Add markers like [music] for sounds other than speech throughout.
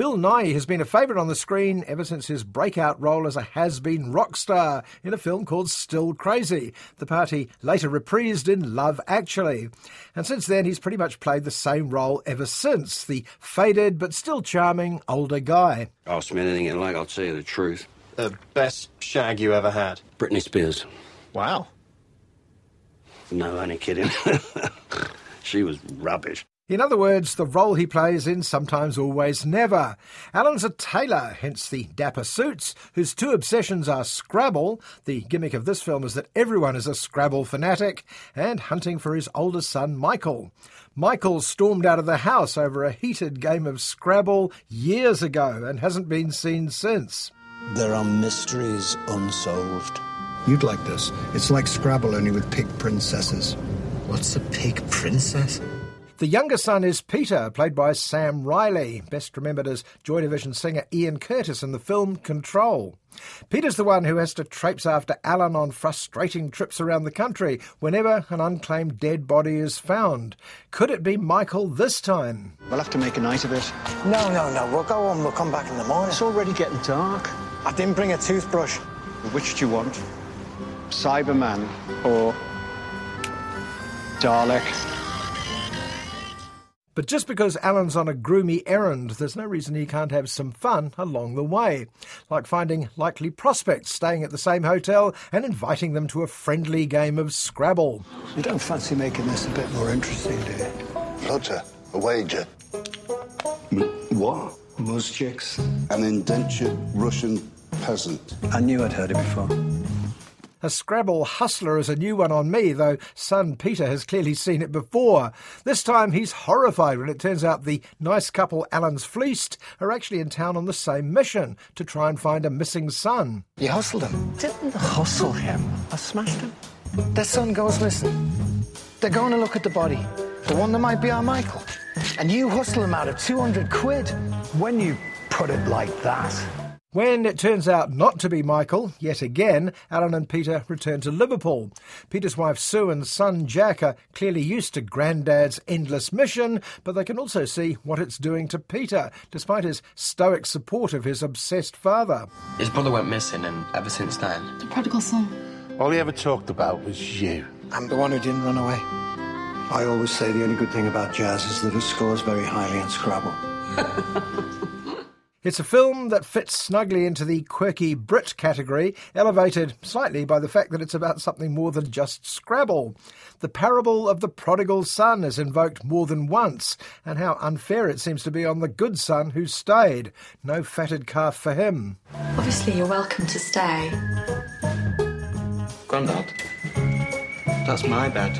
Bill Nighy has been a favourite on the screen ever since his breakout role as a has-been rock star in a film called Still Crazy, the part he later reprised in Love Actually. And since then, he's pretty much played the same role ever since, the faded but still charming older guy. Ask me anything you like, I'll tell you the truth. The best shag you ever had? Britney Spears. Wow. No, only kidding. [laughs] she was rubbish. In other words, the role he plays in Sometimes Always Never. Alan's a tailor, hence the dapper suits, whose two obsessions are Scrabble, the gimmick of this film is that everyone is a Scrabble fanatic, and hunting for his older son Michael. Michael stormed out of the house over a heated game of Scrabble years ago and hasn't been seen since. There are mysteries unsolved. You'd like this. It's like Scrabble, only with pig princesses. What's a pig princess? The younger son is Peter, played by Sam Riley, best remembered as Joy Division singer Ian Curtis in the film Control. Peter's the one who has to traipse after Alan on frustrating trips around the country whenever an unclaimed dead body is found. Could it be Michael this time? We'll have to make a night of it. No, no, no. We'll go on. We'll come back in the morning. It's already getting dark. I didn't bring a toothbrush. Which do you want? Cyberman or Dalek? But just because Alan's on a groomy errand, there's no reason he can't have some fun along the way. Like finding likely prospects staying at the same hotel and inviting them to a friendly game of Scrabble. You don't fancy making this a bit more interesting, do you? Roger, a wager. What? Muzjiks? An indentured Russian peasant. I knew I'd heard it before. A Scrabble hustler is a new one on me, though son Peter has clearly seen it before. This time he's horrified when it turns out the nice couple Alan's fleeced are actually in town on the same mission to try and find a missing son. You hustled him. Didn't hustle him. I smashed him. Their son goes missing. They're going to look at the body. The one that might be our Michael. And you hustle him out of 200 quid. When you put it like that. When it turns out not to be Michael, yet again, Alan and Peter return to Liverpool. Peter's wife Sue and son Jack are clearly used to Granddad's endless mission, but they can also see what it's doing to Peter, despite his stoic support of his obsessed father. His brother went missing, and ever since then. The prodigal son. All he ever talked about was you. I'm the one who didn't run away. I always say the only good thing about jazz is that it scores very highly in Scrabble. [laughs] It's a film that fits snugly into the quirky Brit category, elevated slightly by the fact that it's about something more than just Scrabble. The parable of the prodigal son is invoked more than once, and how unfair it seems to be on the good son who stayed. No fatted calf for him. Obviously, you're welcome to stay. Grandad, that's my bed.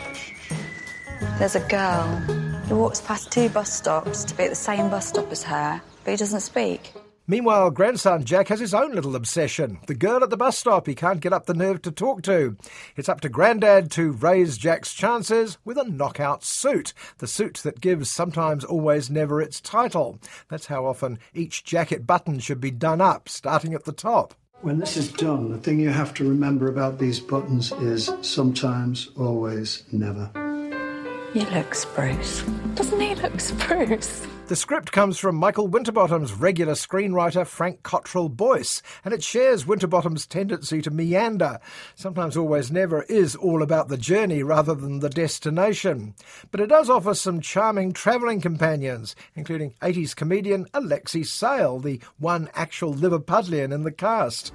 There's a girl who walks past two bus stops to be at the same bus stop as her, but he doesn't speak. Meanwhile, grandson Jack has his own little obsession the girl at the bus stop he can't get up the nerve to talk to. It's up to Grandad to raise Jack's chances with a knockout suit, the suit that gives sometimes always never its title. That's how often each jacket button should be done up, starting at the top. When this is done, the thing you have to remember about these buttons is sometimes, always, never. You look spruce. Doesn't he look spruce? The script comes from Michael Winterbottom's regular screenwriter Frank Cottrell Boyce, and it shares Winterbottom's tendency to meander. Sometimes Always Never is all about the journey rather than the destination. But it does offer some charming travelling companions, including 80s comedian Alexei Sayle, the one actual Liverpudlian in the cast.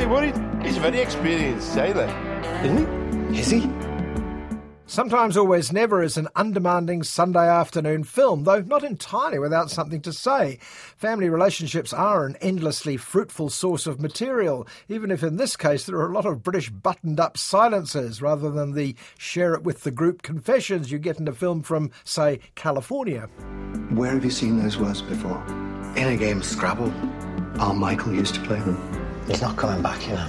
You worried? He's a very experienced sailor, isn't he? Is he? Sometimes Always Never is an undemanding Sunday afternoon film, though not entirely without something to say. Family relationships are an endlessly fruitful source of material, even if in this case there are a lot of British buttoned up silences rather than the share it with the group confessions you get in a film from, say, California. Where have you seen those words before? In a game of Scrabble. Our Michael used to play them. He's not coming back, you know.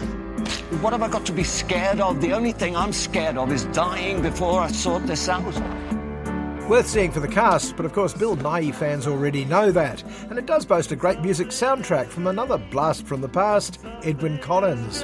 What have I got to be scared of? The only thing I'm scared of is dying before I sort this out. Worth seeing for the cast, but of course Bill Nighy fans already know that. And it does boast a great music soundtrack from another blast from the past, Edwyn Collins.